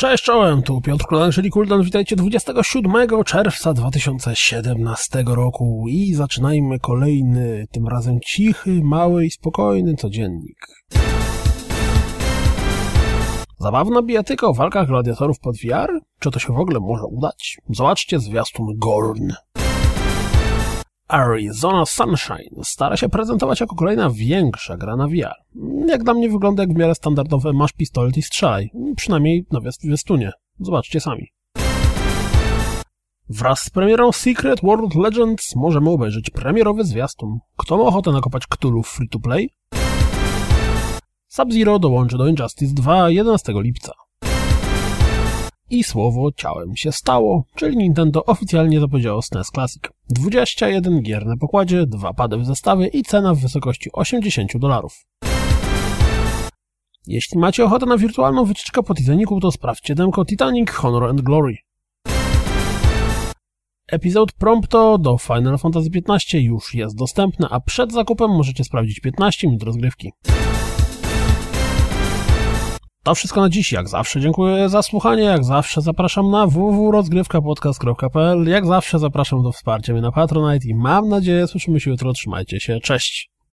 Cześć czołem, tu Piotr Klodan, czyli Kuldan. Witajcie 27 czerwca 2017 roku i zaczynajmy kolejny, tym razem cichy, mały i spokojny codziennik. Zabawna bijatyka o walkach gladiatorów pod VR? Czy to się w ogóle może udać? Zobaczcie zwiastun Gorn. Arizona Sunshine stara się prezentować jako kolejna większa gra na VR. Jak dla mnie wygląda jak w miarę standardowe masz pistolet i strzelaj. Przynajmniej na zwiastunie. Zobaczcie sami. Wraz z premierą Secret World Legends możemy obejrzeć premierowy zwiastun. Kto ma ochotę nakopać Cthulhu free to play? Sub-Zero dołączy do Injustice 2 11 lipca. I słowo ciałem się stało, czyli Nintendo oficjalnie zapowiedziało SNES Classic. 21 gier na pokładzie, dwa pady w zestawie i cena w wysokości 80 dolarów. Jeśli macie ochotę na wirtualną wycieczkę po Titanicu, to sprawdźcie demko Titanic Honor and Glory. Epizod Prompto do Final Fantasy XV już jest dostępny, a przed zakupem możecie sprawdzić 15 minut rozgrywki. To wszystko na dziś. Jak zawsze dziękuję za słuchanie. Jak zawsze zapraszam na www.rozgrywkapodcast.pl Jak zawsze zapraszam do wsparcia mnie na Patronite i mam nadzieję słyszymy się jutro. Trzymajcie się. Cześć!